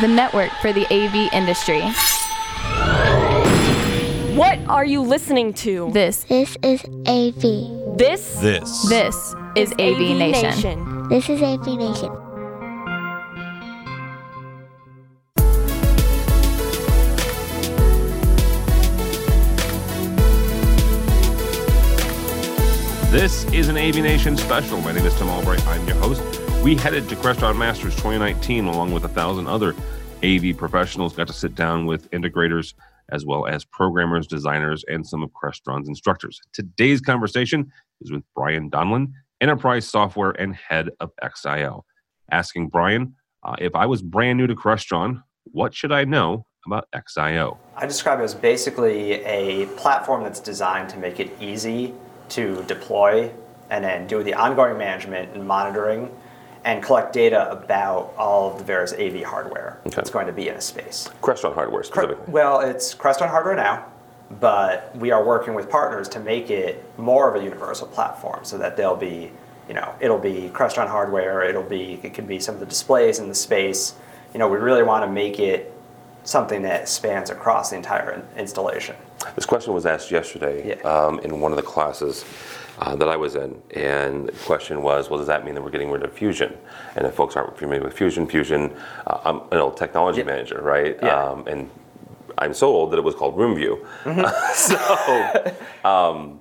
the network for the AV industry. What are you listening to? This, This is AV. This This. this is AV Nation. This is AV Nation. This is an AV Nation special. My name is Tim Albright. I'm your host. We headed to Crestron Masters 2019 along with a thousand other AV professionals. Got to sit down with integrators as well as programmers, designers, and some of Crestron's instructors. Today's conversation is with Brian Donlin, Enterprise Software and Head of XIO. Asking Brian, uh, if I was brand new to Crestron, what should I know about XIO? I describe it as basically a platform that's designed to make it easy to deploy and then do the ongoing management and monitoring and collect data about all of the various AV hardware Okay. that's going to be in a space. Crestron hardware specifically. Well, it's Crestron hardware now, but we are working with partners to make it more of a universal platform so that there'll be, you know, it'll be Crestron hardware, it'll be, it can be some of the displays in the space. You know, we really want to make it something that spans across the entire installation. This question was asked yesterday Yeah. um, in one of the classes uh, that I was in, and the question was, well, does that mean that we're getting rid of Fusion? And if folks aren't familiar with Fusion, Fusion, uh, I'm an old technology Yeah. manager, right? Yeah. Um, and I'm so old that it was called RoomView. so, um,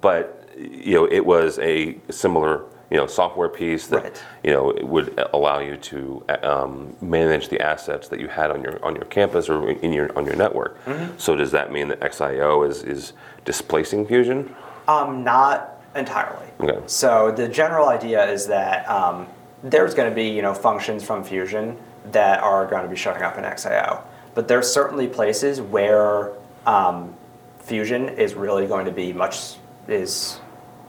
but you know, it was a similar you know software piece that Right. you know it would allow you to um, manage the assets that you had on your on your campus or in your on your network. So does that mean that XIO is is displacing Fusion? Um, not entirely. Okay. So the general idea is that um, there's going to be you know functions from Fusion that are going to be showing up in XIO, but there's certainly places where um, Fusion is really going to be much is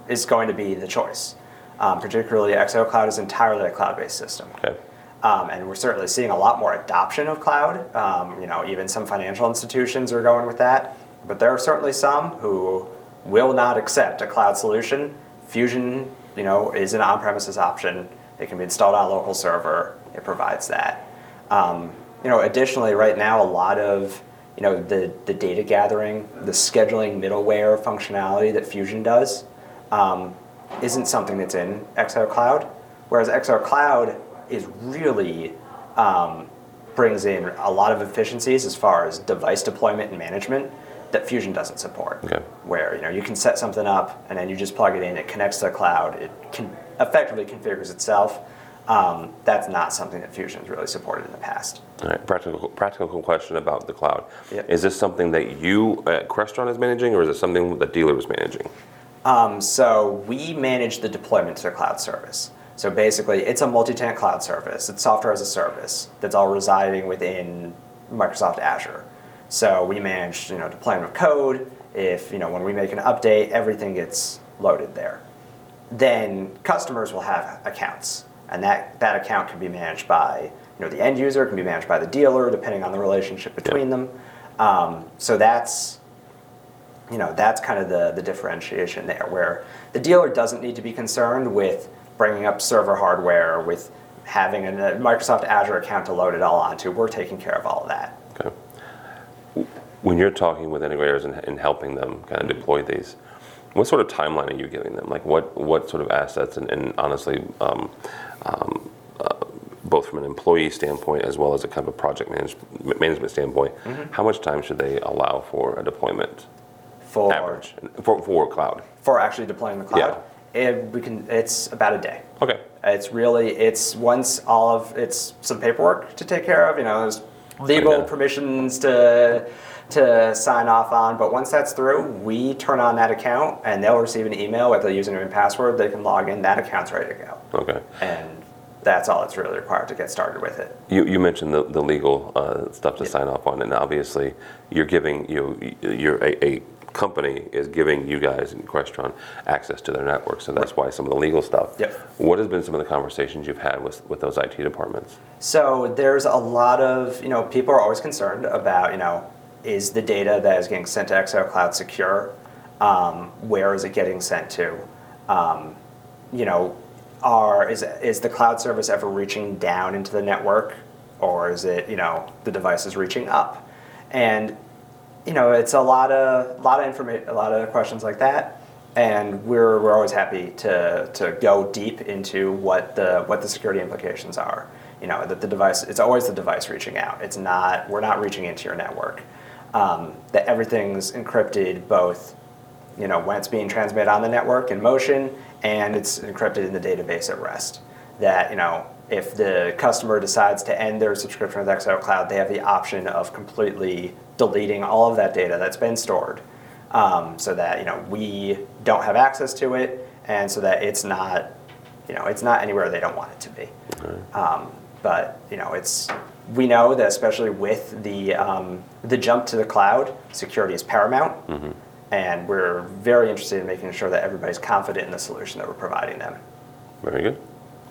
is going to be the choice. Um, particularly, XIO Cloud is entirely a cloud-based system. Okay. Um, and we're certainly seeing a lot more adoption of cloud. Um, you know, even some financial institutions are going with that. But there are certainly some who will not accept a cloud solution. Fusion, you know, is an on-premises option. It can be installed on a local server. It provides that. Um, you know, additionally, right now, a lot of you know the the data gathering, the scheduling middleware functionality that Fusion does. Um, isn't something that's in XIO Cloud, whereas XIO Cloud is really um, brings in a lot of efficiencies as far as device deployment and management that Fusion doesn't support. Okay. Where you know you can set something up and then you just plug it in, it connects to the cloud, it can effectively configures itself. Um, that's not something that Fusion has really supported in the past. All right. Practical practical question about the cloud. Yep. Is this something that you at Crestron is managing, or is it something that dealer is managing? Um, so we manage the deployment to the cloud service. So basically, it's a multi-tenant cloud service. It's software as a service that's all residing within Microsoft Azure. So we manage, you know, deployment of code. If you know when we make an update, everything gets loaded there. Then customers will have accounts, and that, that account can be managed by you know the end user, can be managed by the dealer, depending on the relationship between them. Um, so that's you know that's kind of the, the differentiation there where the dealer doesn't need to be concerned with bringing up server hardware with having a microsoft azure account to load it all onto we're taking care of all of that. When you're talking with integrators and, and helping them kind of deploy these, what sort of timeline are you giving them? Like what, what sort of assets and, and honestly, um, um, uh, both from an employee standpoint as well as a kind of a project manage, management standpoint, how much time should they allow for a deployment? for Average for, for cloud. for actually deploying the cloud it, we can it's about a day Okay. it's really it's once all of it's some paperwork to take care of you know there's legal permissions to to sign off on but once that's through we turn on that account and they'll receive an email with a username and password. They can log in. That account's ready to go. Okay. and that's all that's really required to get started with it. You, you mentioned the, the legal uh, stuff to sign off on, and obviously you're giving you you're a, a company is giving you guys in Crestron access to their network, so that's why some of the legal stuff. Yep. What has been some of the conversations you've had with, with those IT departments? So there's a lot of, you know, people are always concerned about, you know, is the data that is getting sent to XIO Cloud secure? Um, where is it getting sent to? Um, you know, are is is the cloud service ever reaching down into the network or is it you know the device is reaching up, and you know it's a lot of a lot of information, a lot of questions like that, and we're we're always happy to to go deep into what the what the security implications are. You know that the device it's always the device reaching out. It's not we're not reaching into your network. Um, that everything's encrypted both you know when it's being transmitted on the network in motion and it's encrypted in the database at rest. That you know if the customer decides to end their subscription with XIO Cloud, they have the option of completely deleting all of that data that's been stored, um, so that you know we don't have access to it, and so that it's not, you know, it's not anywhere they don't want it to be. Um, but you know, it's we know that especially with the um, the jump to the cloud, security is paramount, mm-hmm. And we're very interested in making sure that everybody's confident in the solution that we're providing them. Very good.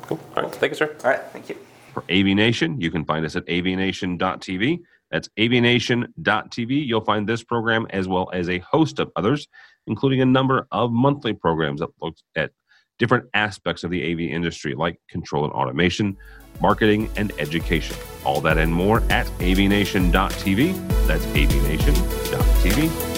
Cool. All right. Thank you, sir. All right. Thank you. For AVNation, you can find us at avnation.tv. That's avnation.tv. You'll find this program as well as a host of others, including a number of monthly programs that look at different aspects of the AV industry, like control and automation, marketing, and education. All that and more at avnation.tv. That's avnation.tv.